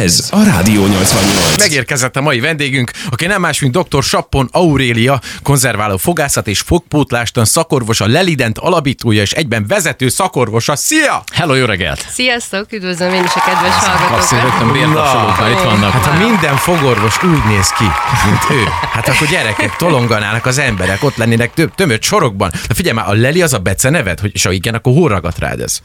Ez a Rádió 88. Megérkezett a mai vendégünk, aki nem más, mint dr. Sappon Aurélia, konzerváló fogászat és fogpótlástan szakorvos, a Lelident alapítója és egyben vezető szakorvosa. Szia! Hello, jó reggelt! Sziasztok, üdvözlöm én is a kedves hallgatókat. rögtön bértapsolók már itt vannak. Hát ha minden fogorvos úgy néz ki, mint ő, hát akkor gyerekek, tolonganának az emberek, ott lennének több tömött sorokban. De figyelj már, a Leli az a Bece neved, hogy, és ha igen, akkor hol ragadt rád ez?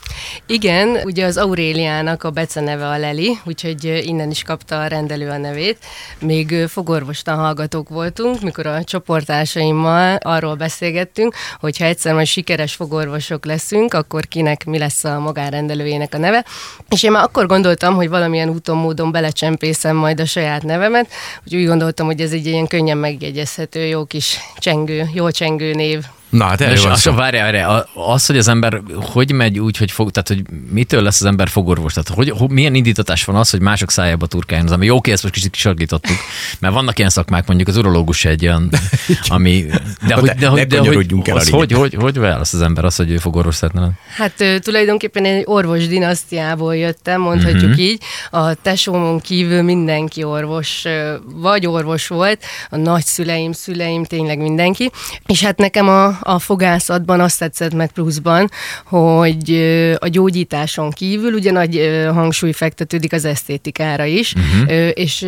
Igen, ugye az Auréliának a beceneve a Leli, úgyhogy innen is kapta a rendelő a nevét. Még fogorvostan hallgatók voltunk, mikor a csoportársaimmal arról beszélgettünk, hogy ha egyszer majd sikeres fogorvosok leszünk, akkor kinek mi lesz a magánrendelőjének a neve. És én már akkor gondoltam, hogy valamilyen úton, módon belecsempészem majd a saját nevemet, úgyhogy úgy gondoltam, hogy ez egy ilyen könnyen megjegyezhető, jó kis csengő, jó csengő név. Na, hát erről van az, szó. várj, várj, az, hogy az ember hogy megy úgy, hogy fog, tehát hogy mitől lesz az ember fogorvos? Tehát hogy, hogy milyen indítatás van az, hogy mások szájába turkáljon az ember? Jó, oké, ezt most kicsit kisargítottuk, mert vannak ilyen szakmák, mondjuk az urológus egy olyan, ami... De hogy, de, hogy, de hogy, az, hogy, lényegbe. hogy, hogy válasz az ember az, hogy ő fogorvos szeretne? Hát tulajdonképpen egy orvos dinasztiából jöttem, mondhatjuk uh-huh. így. A tesómon kívül mindenki orvos, vagy orvos volt, a nagyszüleim, szüleim, tényleg mindenki. És hát nekem a, a fogászatban azt tetszett meg pluszban, hogy a gyógyításon kívül ugye nagy hangsúly fektetődik az esztétikára is, uh-huh. és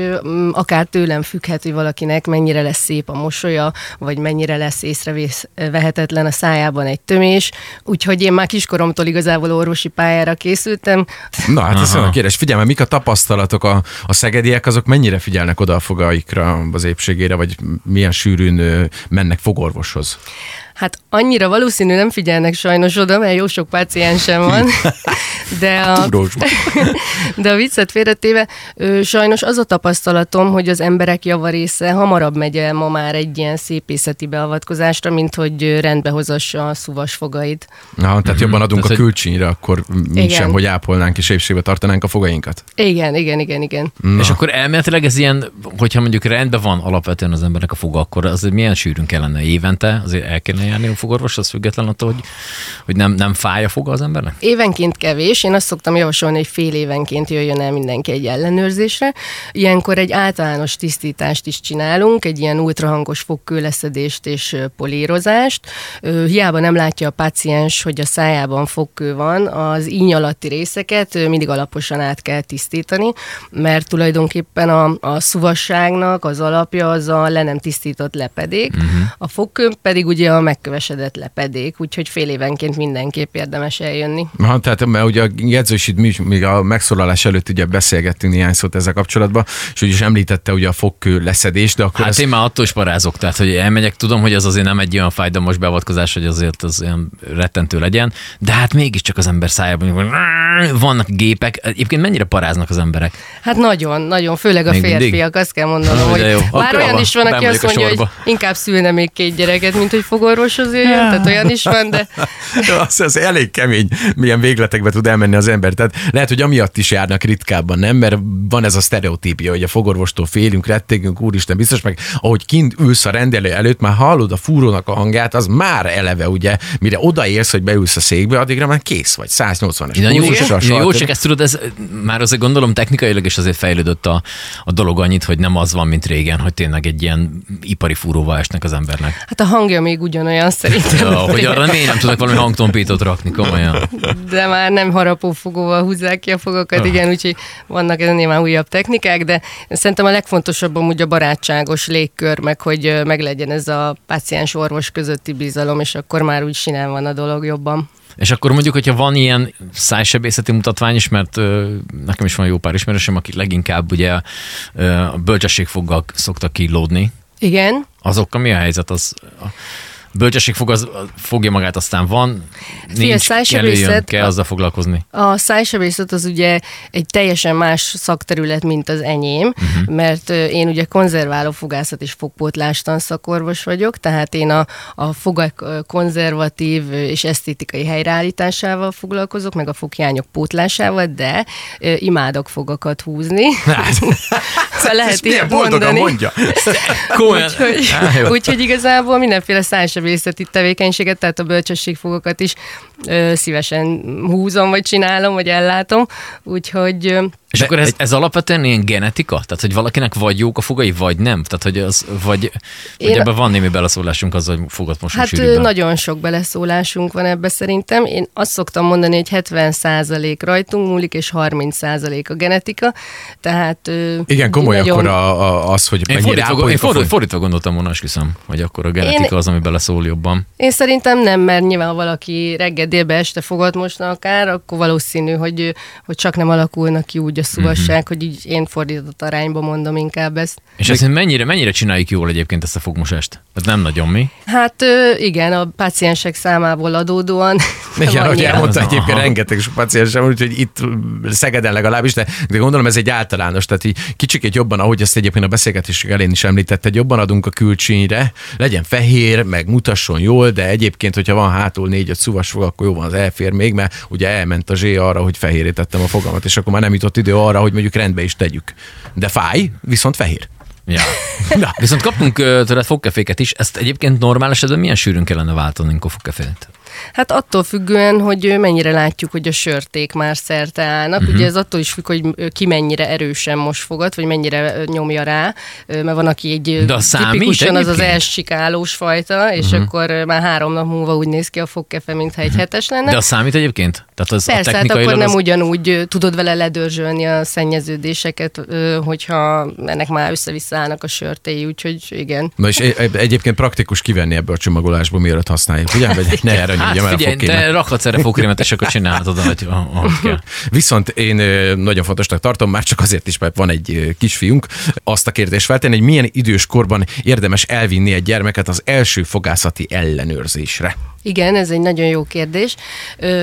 akár tőlem függhet, hogy valakinek mennyire lesz szép a mosolya, vagy mennyire lesz észrevehetetlen a szájában egy tömés. Úgyhogy én már kiskoromtól igazából orvosi pályára készültem. Na, hát ez olyan kérdés. Figyelj, mert mik a tapasztalatok a, a szegediek, azok mennyire figyelnek oda a fogaikra, az épségére, vagy milyen sűrűn mennek fogorvoshoz? Hát annyira valószínű nem figyelnek sajnos oda, mert jó sok páciensem van. De a, de a viccet félretéve, sajnos az a tapasztalatom, hogy az emberek javarésze hamarabb megy el ma már egy ilyen szépészeti beavatkozásra, mint hogy rendbe hozassa a szuvas fogait. Na, tehát jobban adunk Tehát, a hogy- külcsínyre, akkor mint Igen. sem, hogy ápolnánk és épségbe tartanánk a fogainkat. Igen, igen, igen, igen. Na. És akkor elméletileg ez ilyen, hogyha mondjuk rendben van alapvetően az embernek a foga, akkor az milyen sűrűn kellene évente, azért el kellene járni a fogorvos, az független attól, hogy, hogy nem, nem fáj a foga az embernek? Évenként kevés, én azt szoktam javasolni, hogy fél évenként jöjjön el mindenki egy ellenőrzésre. Ilyenkor egy általános tisztítást is csinálunk, egy ilyen ultrahangos fogkőleszedést és polírozást. Hiába nem látja a paciens, hogy a szájában fogkő van, az íny alatti részeket mindig alaposan át kell tisztítani, mert tulajdonképpen a, a szuvasságnak az alapja az a le nem tisztított lepedék, uh-huh. a fogkő pedig ugye a megkövesedett lepedék, úgyhogy fél évenként mindenképp érdemes eljönni. Ha, tehát, mert ugye a jegyző is itt mi is még a megszólalás előtt ugye beszélgettünk néhány szót ezzel kapcsolatban, és úgy is említette ugye a fogkő leszedés, de akkor Hát ez, én már attól is parázok, tehát hogy elmegyek, tudom, hogy az azért nem egy olyan fájdalmas beavatkozás, hogy azért az olyan rettentő legyen, de hát mégiscsak az ember szájában hogy vannak gépek. Egyébként mennyire paráznak az emberek? Hát nagyon, nagyon, főleg a Még mindig? férfiak, azt kell mondanom, hogy jó. bár Akkor olyan van, is van, aki azt mondja, hogy inkább szülne még két gyereket, mint hogy fogorvoshoz jöjjön, tehát olyan is van, de az, az elég kemény, milyen végletekbe tud elmenni az ember. Tehát lehet, hogy amiatt is járnak ritkábban, nem? Mert van ez a sztereotípia, hogy a fogorvostól félünk, rettegünk, úristen, biztos meg, ahogy kint ülsz a rendelő előtt, már hallod a fúrónak a hangját, az már eleve, ugye, mire odaérsz, hogy beülsz a székbe, addigra már kész vagy, 180-as. Igen, jó, jó, csak ezt tudod, ez már azért gondolom technikailag is azért fejlődött a, a dolog annyit, hogy nem az van, mint régen, hogy tényleg egy ilyen ipari fúróval esnek az embernek. hát a hangja még ugyanolyan szerintem. Ja, hogy arra miért nem tudok valami hangtompítót rakni, komolyan. de már nem harapófogóval húzzák ki a fogakat, Ah. igen, úgyhogy vannak ennél már újabb technikák, de szerintem a legfontosabb amúgy a barátságos légkör, meg hogy meglegyen ez a páciens-orvos közötti bizalom, és akkor már úgy sinál van a dolog jobban. És akkor mondjuk, hogyha van ilyen szájsebészeti mutatvány is, mert ö, nekem is van jó pár ismerősöm, akik leginkább ugye ö, a bölcsességfoggal szoktak kilódni, Igen, azokkal mi a helyzet? Az, a bölcsességfog az fogja magát, aztán van, nincs, szájsebészet- előjön, kell azzal foglalkozni. A szájsebészet az ugye egy teljesen más szakterület, mint az enyém, uh-huh. mert én ugye konzerváló fogászat és fogpótlástan szakorvos vagyok, tehát én a, a fogak konzervatív és esztétikai helyreállításával foglalkozok, meg a foghiányok pótlásával, de imádok fogakat húzni. szóval lehet És milyen ilyet boldogan mondani. mondja. Úgyhogy, úgyhogy igazából mindenféle szájsebészeti tevékenységet, tehát a bölcsességfogokat is ö, szívesen húzom, vagy csinálom, vagy ellátom. Úgyhogy És De akkor ez, egy- ez alapvetően ilyen genetika? Tehát, hogy valakinek vagy jók a fogai, vagy nem? Tehát, hogy, az, vagy, vagy Én- ebben van némi beleszólásunk az, hogy fogat most Hát ö, nagyon sok beleszólásunk van ebbe szerintem. Én azt szoktam mondani, hogy 70% rajtunk múlik, és 30% a genetika. Tehát Igen, komoly nagyon- akkor a, a, az, hogy Én fordítva, én ápoljuk a fordítva, fordítva gondoltam volna, esküszöm, hogy akkor a genetika Én- az, ami beleszól jobban. Én szerintem nem, mert nyilván valaki reggel délbe este fogat mosna akár, akkor valószínű, hogy, hogy csak nem alakulnak ki úgy a szuvasság, Mhm. hogy így én fordított arányba mondom inkább ezt. És ezt mennyire, mennyire csináljuk jól egyébként ezt a fogmosást? Tehát nem nagyon mi. Hát igen, a páciensek számából adódóan. Igen, ahogy elmondta egyébként aha. rengeteg sok paciensem, úgyhogy itt Szegeden legalábbis, de, de gondolom ez egy általános, tehát így kicsikét jobban, ahogy ezt egyébként a beszélgetés elén is említetted, jobban adunk a külcsínyre, legyen fehér, meg mutasson jól, de egyébként, hogyha van hátul négy-öt szuvas fog, akkor jó van, az elfér még, mert ugye elment a zsé arra, hogy fehéré tettem a fogamat, és akkor már nem jutott idő arra, hogy mondjuk rendbe is tegyük. De fáj, viszont fehér. Ja. Na. Viszont kaptunk ö, tőled fogkeféket is. Ezt egyébként normál esetben milyen sűrűn kellene váltani a fogkefét? Hát attól függően, hogy mennyire látjuk, hogy a sörték már szerte állnak. Mhm. Uh-huh. Ugye ez attól is függ, hogy ki mennyire erősen most fogat, vagy mennyire nyomja rá, mert van, aki egy De tipikusan az az? Mhm. elsikálós fajta, és uh-huh. akkor már három nap múlva úgy néz ki a fogkefe, mintha egy hetes lenne. De az számít egyébként? Tehát az Persze, a hát akkor nem az... ugyanúgy ö, tudod vele ledörzsölni a szennyeződéseket, hogyha ennek már össze-vissza állnak a sörtéi, úgyhogy igen. Na és egy- egyébként praktikus kivenni ebből a csomagolásból, mielőtt használjuk, ugye? Vagy ne erre Hát a figyelj, fogkémet. te rakhatsz erre fogkrémet, és akkor csinálhatod, ahogy, ahogy kell. Viszont én nagyon fontosnak tartom, már csak azért is, mert van egy kisfiunk, azt a kérdést feltenni, hogy milyen idős korban érdemes elvinni egy gyermeket az első fogászati ellenőrzésre. Igen, ez egy nagyon jó kérdés.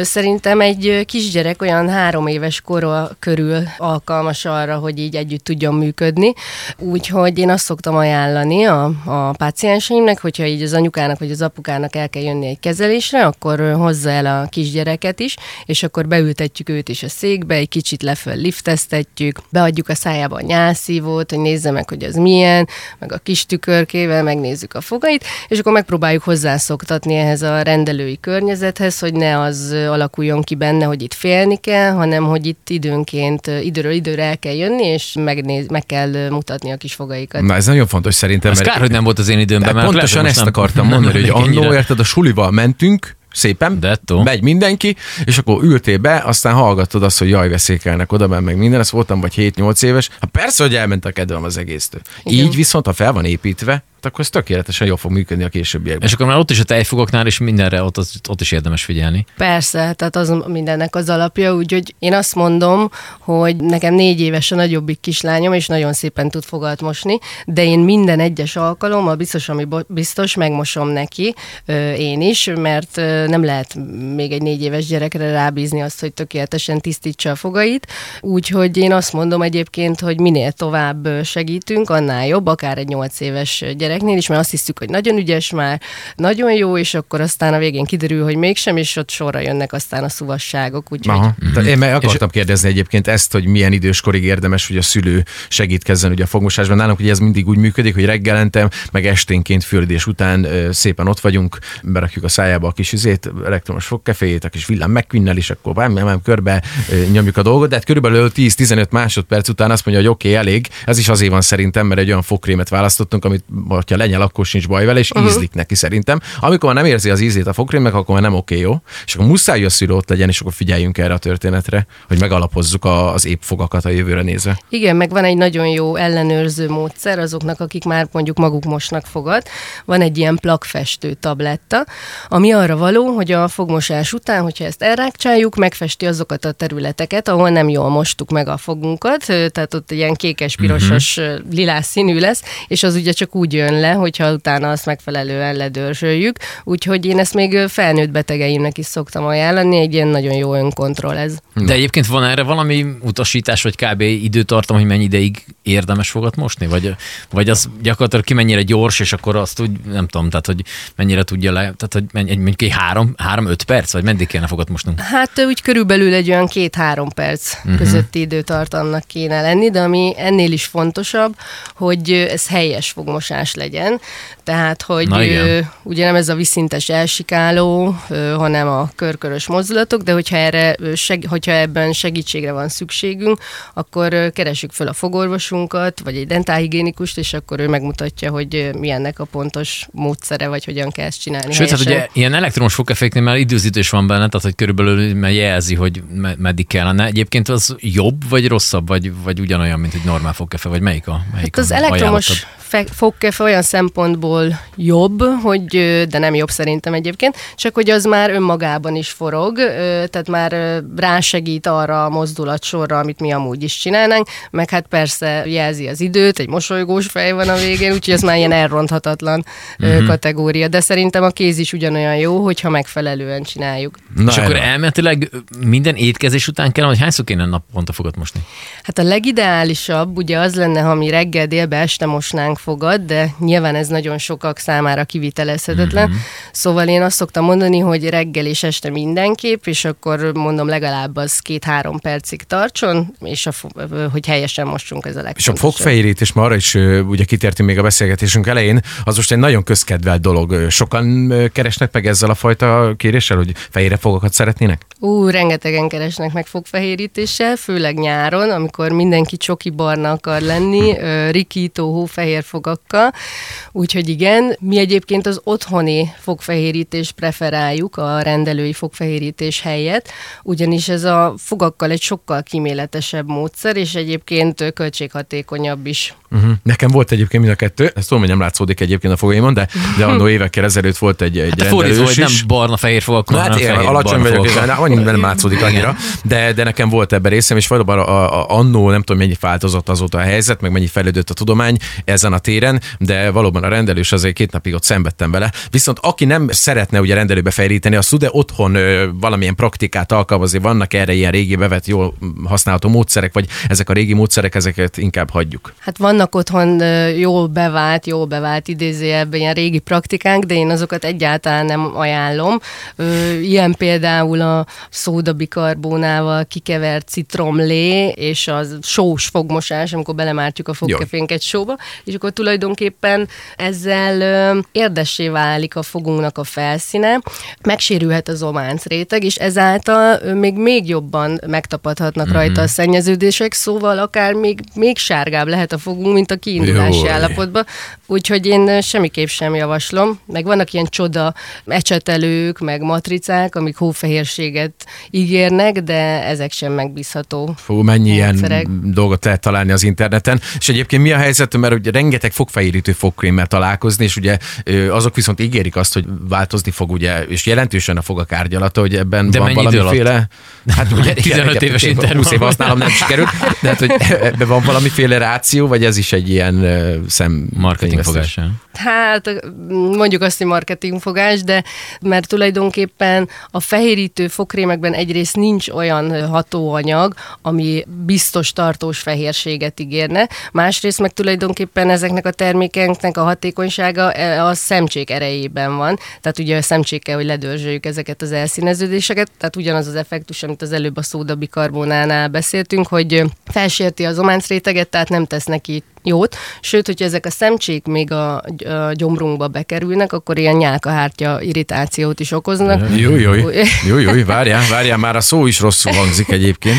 Szerintem egy kisgyerek olyan három éves kora körül alkalmas arra, hogy így együtt tudjon működni. Úgyhogy én azt szoktam ajánlani a, a pácienseimnek, hogyha így az anyukának vagy az apukának el kell jönni egy kezelésre, akkor hozza el a kisgyereket is, és akkor beültetjük őt is a székbe, egy kicsit leföl lifteztetjük, beadjuk a szájába a nyálszívót, hogy nézze meg, hogy az milyen, meg a kis tükörkével megnézzük a fogait, és akkor megpróbáljuk hozzászoktatni ehhez a rendelői környezethez, hogy ne az alakuljon ki benne, hogy itt félni kell, hanem hogy itt időnként, időről időre el kell jönni, és megnéz, meg kell mutatni a kis fogaikat. Na ez nagyon fontos szerintem. Az kár, hogy nem volt az én időmben. Mert pontosan lehet, ezt hogy most akartam nem- mondani, hogy nem lennék annó, érted, a sulival mentünk, szépen, Dettó. megy mindenki, és akkor ültél be, aztán hallgattad azt, hogy jaj, veszékelnek oda, mert meg minden, ezt voltam vagy 7-8 éves. Hát persze, hogy elment a kedvem az egésztől. Igen. Így viszont, ha fel van építve, akkor ez tökéletesen jól fog működni a későbbiekben. És akkor már ott is a tejfogoknál, és mindenre ott, ott, ott is érdemes figyelni. Persze, tehát az mindennek az alapja, úgyhogy én azt mondom, hogy nekem négy éves a nagyobbik kislányom, és nagyon szépen tud fogat mosni, de én minden egyes alkalommal biztos, ami biztos, megmosom neki, ö, én is, mert ö, nem lehet még egy négy éves gyerekre rábízni azt, hogy tökéletesen tisztítsa a fogait, úgyhogy én azt mondom egyébként, hogy minél tovább segítünk, annál jobb, akár egy nyolc éves gyereknél is, mert azt hiszük, hogy nagyon ügyes már, nagyon jó, és akkor aztán a végén kiderül, hogy mégsem, és ott sorra jönnek aztán a szuvasságok, úgyhogy Aha. Mm-hmm. Én meg akartam kérdezni egyébként ezt, hogy milyen időskorig érdemes, hogy a szülő segítkezzen ugye a fogmosásban. Nálunk ugye ez mindig úgy működik, hogy reggelentem, meg esténként fürdés után szépen ott vagyunk, berakjuk a szájába a kis üzét, elektromos fogkeféjét, a kis villám megkvinnel, és akkor bám, bám, körbe nyomjuk a dolgot, de hát körülbelül 10-15 másodperc után azt mondja, hogy oké, okay, elég. Ez is azért van szerintem, mert egy olyan fogkrémet választottunk, amit ha lenyel, akkor sincs baj vele, és uh-huh. ízlik neki szerintem. Amikor már nem érzi az ízét a fogkrémnek, akkor már nem oké, jó? És akkor muszáj, hogy a szülő ott legyen, és akkor figyeljünk erre a történetre, hogy megalapozzuk a, az épp fogakat a jövőre nézve. Igen, meg van egy nagyon jó ellenőrző módszer azoknak, akik már mondjuk maguk mosnak fogat. Van egy ilyen plakfestő tabletta, ami arra való, hogy a fogmosás után, hogyha ezt elrákcsáljuk, megfesti azokat a területeket, ahol nem jól mostuk meg a fogunkat, tehát ott ilyen kékes-pirosos, uh-huh. lilás színű lesz, és az ugye csak úgy jön le, hogyha utána azt megfelelően ledörzsöljük. Úgyhogy én ezt még felnőtt betegeimnek is szoktam ajánlani, egy ilyen nagyon jó önkontroll ez. De egyébként van erre valami utasítás, vagy kb. időtartam, hogy mennyi ideig érdemes fogat mosni? Vagy, vagy az gyakorlatilag ki mennyire gyors, és akkor azt úgy, nem tudom, tehát hogy mennyire tudja le, tehát hogy mennyi, mondjuk egy három, három, öt perc, vagy meddig kéne fogat mosnunk? Hát úgy körülbelül egy olyan két-három perc uh-huh. közötti időtartamnak kéne lenni, de ami ennél is fontosabb, hogy ez helyes fogmosás is legyen. Tehát, hogy ö, ugye nem ez a viszintes elsikáló, ö, hanem a körkörös mozdulatok, de hogyha, erre, seg, hogyha ebben segítségre van szükségünk, akkor ö, keresjük föl a fogorvosunkat, vagy egy dentálhigiénikust, és akkor ő megmutatja, hogy ö, mi ennek a pontos módszere, vagy hogyan kell ezt csinálni. Sőt, hát helyesen. ugye ilyen elektromos fogkeféknél már időzítés van benne, tehát hogy körülbelül jelzi, hogy me- meddig kellene. Egyébként az jobb, vagy rosszabb, vagy, vagy ugyanolyan, mint egy normál fogkefe, vagy melyik a melyik Hát az a elektromos fogkefe olyan szempontból jobb, hogy, de nem jobb szerintem egyébként, csak hogy az már önmagában is forog, tehát már rásegít arra a mozdulatsorra, amit mi amúgy is csinálnánk, meg hát persze jelzi az időt, egy mosolygós fej van a végén, úgyhogy ez már ilyen elronthatatlan uh-huh. kategória, de szerintem a kéz is ugyanolyan jó, hogyha megfelelően csináljuk. Na, És akkor elméletileg minden étkezés után kell, hogy hányszor kéne naponta fogat mosni? Hát a legideálisabb ugye az lenne, ha mi reggel, délbe, este mosnánk fogad, de nyilván ez nagyon sokak számára kivitelezhetetlen. Mm-hmm. Szóval én azt szoktam mondani, hogy reggel és este mindenképp, és akkor mondom legalább az két-három percig tartson, és a, hogy helyesen mossunk ez a És a legfontosabb. fogfehérítés, ma arra is ugye kitértünk még a beszélgetésünk elején, az most egy nagyon közkedvelt dolog. Sokan keresnek meg ezzel a fajta kéréssel, hogy fehére fogakat szeretnének? Ú, rengetegen keresnek meg fogfehérítéssel, főleg nyáron, amikor mindenki csoki barna akar lenni, rikító, hófehér fogakkal. Úgyhogy igen, mi egyébként az otthoni fogfehérítést preferáljuk a rendelői fogfehérítés helyett, ugyanis ez a fogakkal egy sokkal kíméletesebb módszer, és egyébként költséghatékonyabb is. Uh-huh. Nekem volt egyébként mind a kettő, ezt tudom, hogy nem látszódik egyébként a fogaimon, de, de annó évekkel ezelőtt volt egy, egy Hát rendelős hogy nem is. barna-fehér fogakon, Na, hát hanem én fehér alacsony barna vagyok, annyira nem látszódik annyira, de, de nekem volt ebben részem, és valóban a, a, a, annó nem tudom, mennyi változott azóta a helyzet, meg mennyi fejlődött a tudomány ezen a téren, de valóban a rendelős azért két napig ott szenvedtem vele. Viszont aki nem szeretne ugye rendelőbe fejlíteni, azt tud otthon ö, valamilyen praktikát alkalmazni, vannak erre ilyen régi bevett, jól használható módszerek, vagy ezek a régi módszerek, ezeket inkább hagyjuk. Hát vannak otthon jól bevált, jól bevált idézőjelben ilyen régi praktikánk, de én azokat egyáltalán nem ajánlom. Ö, Ilyen például a szódabikarbónával kikevert citromlé, és az sós fogmosás, amikor belemártjuk a fogkefénket sóba, és akkor tulajdonképpen ezzel érdessé válik a fogunknak a felszíne, megsérülhet az ománc réteg, és ezáltal még még jobban megtapadhatnak Mhm. rajta a szennyeződések, szóval akár még, még sárgább lehet a fogunk, mint a kiindulási Jó. állapotban. Úgyhogy én semmiképp sem javaslom. Meg vannak ilyen csoda ecsetelők, meg matricák, amik hófehérséget ígérnek, de ezek sem megbízható. Fú, mennyi ilyen dolgot lehet találni az interneten. És egyébként mi a helyzet, mert ugye rengeteg fogfehérítő fogkrémmel találkozni, és ugye azok viszont ígérik azt, hogy változni fog, ugye, és jelentősen a fogak árgyalata, hogy ebben De van valamiféle... Hát ugye 15 éves intervall. 20 év használom, nem sikerült, de hát, hogy ebben van valamiféle ráció, vagy ez is egy ilyen szem... Marketingfogás. ja. Hát mondjuk azt, hogy marketingfogás, de mert tulajdonképpen a fehérítő fogkrémekben egyrészt nincs olyan hatóanyag, ami biztos tartós fehérséget ígérne, másrészt meg tulajdonképpen ezeknek a termékeknek a hatékonysága e, a szemcsék erejében van, tehát ugye a szemcsékkel, hogy ledörzsöljük ezeket az elszíneződéseket, tehát ugyanaz az effektus, amit az előbb a szódabikarbonánál beszéltünk, hogy felsérti az ománc réteget, tehát nem tesz neki jót, sőt, hogyha ezek a szemcsék még a, a gyomrunkba bekerülnek, akkor ilyen nyálkahártya irritációt is okoznak. Jó, jó, jó, jó, várjál, várjál, már a szó is rosszul hangzik egyébként.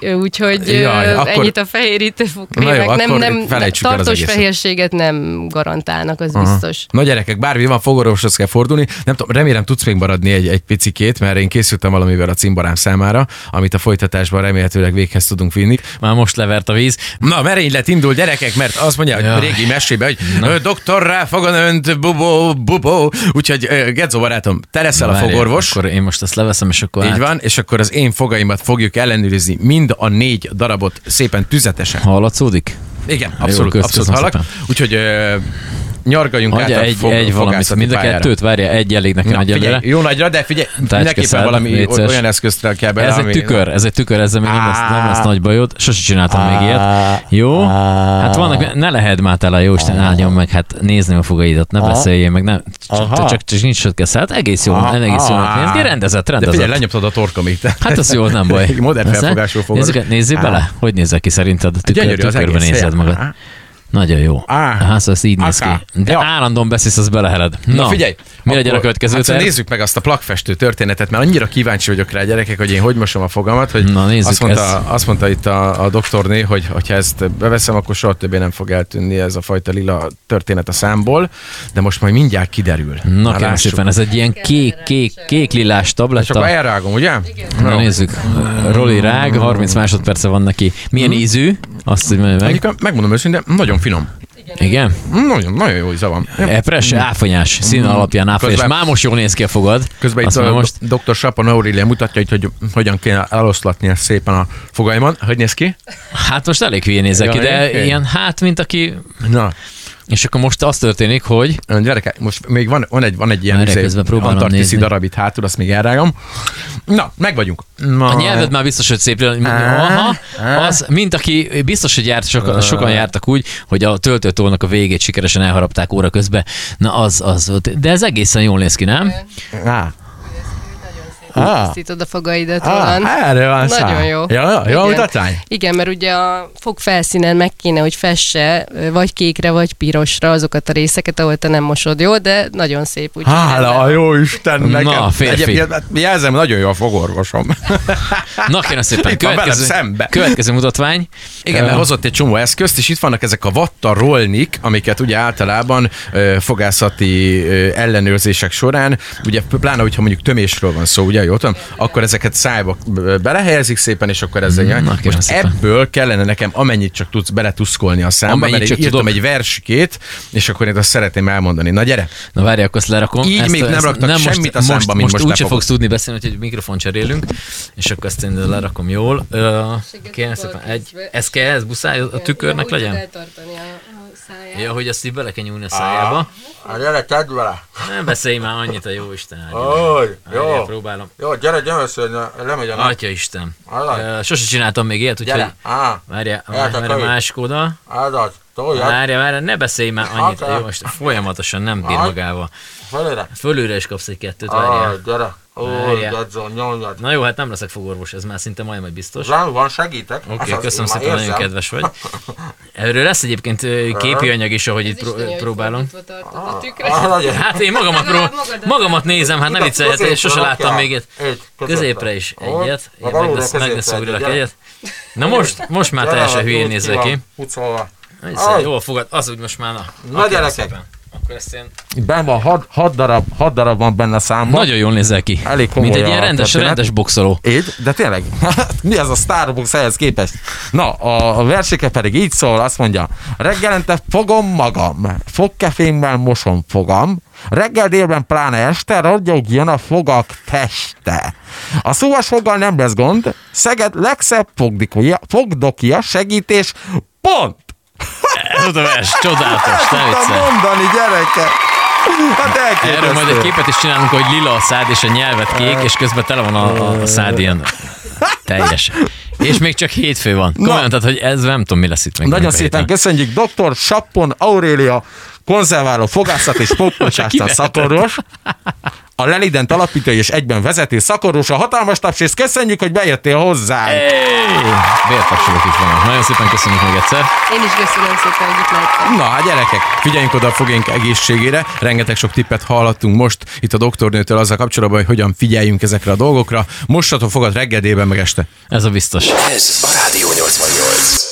Úgyhogy Jaj, akkor- ennyit a fehérítő Na fogkrémek. jó, nem, nem, tartós fehérséget nem garantálnak, az Aha. biztos. Na gyerekek, bármi van, fogorvoshoz kell fordulni. Nem tudom, remélem tudsz még maradni egy, egy picikét, mert én készültem valamivel a cimborám számára, amit a folytatásban remélhetőleg véghez tudunk vinni. Már most levert a víz. Na, merénylet indul, gyerekek, mert azt mondja, hogy Jaj. régi mesébe, hogy ö, doktor rá fogan önt, bubó, bubó. Úgyhogy Gedzo barátom, te leszel a Várjál, fogorvos. Akkor én most ezt leveszem, és akkor Így át- van, és akkor az én fogaimat fogjuk ellenőrizni, mind a négy darabot szépen tüzetesen. hallatszódik? Igen, abszolút, kösz- abszolút hallak. Úgyhogy nyargaljunk át Adja a egy, fog, egy valamit, mind a kettőt, várja, egy elég nekem Na, egyelőre. figyelj, jó nagyra, de figyelj, mindenképpen szed, valami szíves. olyan eszközt kell bele, Ez egy ami- tükör, ez egy tükör, ezzel még nem lesz, nem lesz nagy bajod. Sose csináltam még ilyet. Jó? Hát vannak, ne lehet már tele, jó Isten áldjon meg, hát nézni a fogaidat, ne beszéljél meg, nem, csak, csak, csak nincs kell hát egész jó, egész jó. Nézd, rendezett, De rendezett. figyelj, lenyomtad a torkomit. Hát az jó, nem baj. Egy modern felfogású fogad. Nézzük, bele, hogy nézel ki szerinted a Gyönyörű tükör, tükörben nézed magad. Nagyon jó. Á. Hát szóval ez így néz ki. De Ja. állandóan beszélsz, az beleheled. Na, figyelj! Mi legyen a következő hát nézzük meg azt a plakfestő történetet, mert annyira kíváncsi vagyok rá, gyerekek, hogy én hogy mosom a fogamat, hogy Na, nézzük, azt, mondta, ez- azt mondta itt a, a doktorné, hogy ha ezt beveszem, akkor soha többé nem fog eltűnni ez a fajta lila történet a számból, de most majd mindjárt kiderül. Na lássuk. szépen, ez egy ilyen kék, kék, kék lilás És akkor tabletta. elrágom, ugye? Na nézzük. Roli rág, 30 másodperce van neki. Milyen ízű? Azt, hogy meg. Megmondom őszintén, nagyon finom. Igen? Nagyon, nagyon jó íze van. Epres, áfonyás, szín alapján áfonyás. Már most jól néz ki a fogad. Közben itt Azt mondom, a most dr. Sapon Aurélia mutatja, hogy, hogy hogyan kéne eloszlatni ezt szépen a fogaimat. Hogy néz ki? Hát most elég hülyén nézek ki, de ilyen hát, mint aki... Na, És akkor most az történik, hogy gyerekek, most még van, van, egy, van egy ilyen izé, antarktiszi darab itt hátul, azt még elrágom. Na, meg vagyunk. Na, a nyelved már biztos, hogy szép. Aha, az, mint aki biztos, hogy járt, sokan, sokan jártak úgy, hogy a töltőtónak a végét sikeresen elharapták óra közben. Na az, az volt. De ez egészen jól néz ki, nem? Á, Tisztítod a fogaidat, á, Roland. erre van szám. Nagyon jó. Ja, jó, jó Igen. mutatvány? Igen, mert ugye a fog felszínen meg kéne, hogy fesse vagy kékre, vagy pirosra azokat a részeket, ahol te nem mosod jól, de nagyon szép. Úgy Hála a jó Istennek. Na, férfi. Egyébként, hát Jelzem, nagyon jó a fogorvosom. Na kérem szépen, Itt következő, szembe. következő mutatvány. Igen, mert hozott egy csomó eszközt, és itt vannak ezek a vatta rollnik, amiket ugye általában fogászati ellenőrzések során, ugye pláne, hogyha mondjuk tömésről van szó, ugye, jó tudom, akkor ezeket szájba belehelyezik szépen, és akkor ezzel Mm, Most szépen. ebből kellene nekem amennyit csak tudsz beletuszkolni a számba, Amennyit mert csak írtam tudok. egy versikét, és akkor én azt szeretném elmondani. Na gyere! Na várj, akkor azt lerakom. Így ezt, még nem raktak most, semmit a most, számba, mint most, most úgyse fogsz tudni beszélni, hogy mikrofon cserélünk, és akkor ezt én lerakom jól. Ö, Kérem szépen, egy, ez kell, ez buszáj a tükörnek legyen? A, a száját. Ja, hogy azt így bele kell nyúlni a szájába. Hát gyere, tedd vele! Nem beszélj már annyit a jó Isten. Hogy, Várjál, próbálom. Jó, gyere, gyere, hogy lemegy Atya Isten. Ö, Sose csináltam még ilyet, úgyhogy á, várjál, Eltek várjál, vagy. másik oda. áldad, Várjál, várjál, ne beszélj már annyit, Hát, jó Isten, folyamatosan nem bír Hát. magával. felére. Fölülre is kapsz egy kettőt, várjál. gyere. Várjál. Gedzol, nyomjad. Na jó, hát nem leszek fogorvos, ez már szinte majdnem biztos. Rám van, segítek. Oké, okay, az köszönöm szépen, nagyon érzem. kedves vagy. Erről lesz egyébként képi anyag is, ahogy itt pró- próbálom. A tükre. Ah, nagyon. Hát én magamat, pró- magamat nézem, hát ne viccelj, hát én sose láttam még ilyet. Egy, Középre is egyet, meg középre megvesz egyet, egyet. Na most, most már teljesen hülyén nézel ki. Jól fogad, az úgy most már na. Na, gyerekek. Akkor ezt én... Ben van, hat, hat, darab, hat darab van benne a számban. Nagyon jól nézel ki. Elég komoly Mint egy ilyen rendes, történet. rendes boxoló. Így, de tényleg, mi az a Starbucks ehhez képest? Na, a, a versike pedig így szól, azt mondja, reggelente fogom magam, fogkefémmel mosom fogam, reggel délben pláne este ragyogjon a fogak teste. A szúvas foggal nem lesz gond, Szeged legszebb fogdikója, fogdokia, segítés, pont! Ez a vers, csodálatos, ne viccelj. mondani, gyerekek! Hát elképesztő. Erről majd egy képet is csinálunk, hogy lila a szád és a nyelvet kék, és közben tele van a, a szád ilyen teljes. És még csak hétfő van. Komolyan, tehát, hogy ez nem tudom, mi lesz itt még. Nagyon szépen héten. köszönjük dr. Sappon Aurélia, konzerváló fogászat és Kivehetett. szakorvos, a Lelident alapítói és egyben vezető szakorvos, a hatalmas taps, és köszönjük, hogy bejöttél hozzá. Vértapsolók is vannak. Nagyon szépen köszönjük még egyszer. Én is köszönöm szépen, hogy itt lehettem. Na, hát gyerekek, figyeljünk oda a fogénk egészségére. Rengeteg sok tippet hallhattunk most itt a doktornőtől azzal kapcsolatban, hogy hogyan figyeljünk ezekre a dolgokra. Mossatok fogad reggelében meg este. Ez a biztos. Ez a Rádió 88.